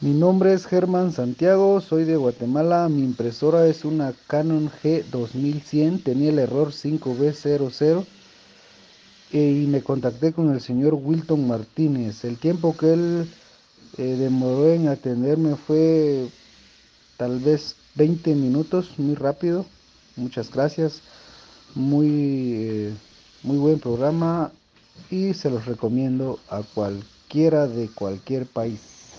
Mi nombre es Germán Santiago, soy de Guatemala. Mi impresora es una Canon G2100, tenía el error 5B00 eh, y me contacté con el señor Wilton Martínez. El tiempo que él eh, demoró en atenderme fue tal vez 20 minutos, muy rápido. Muchas gracias, muy, eh, muy buen programa y se los recomiendo a cualquiera de cualquier país.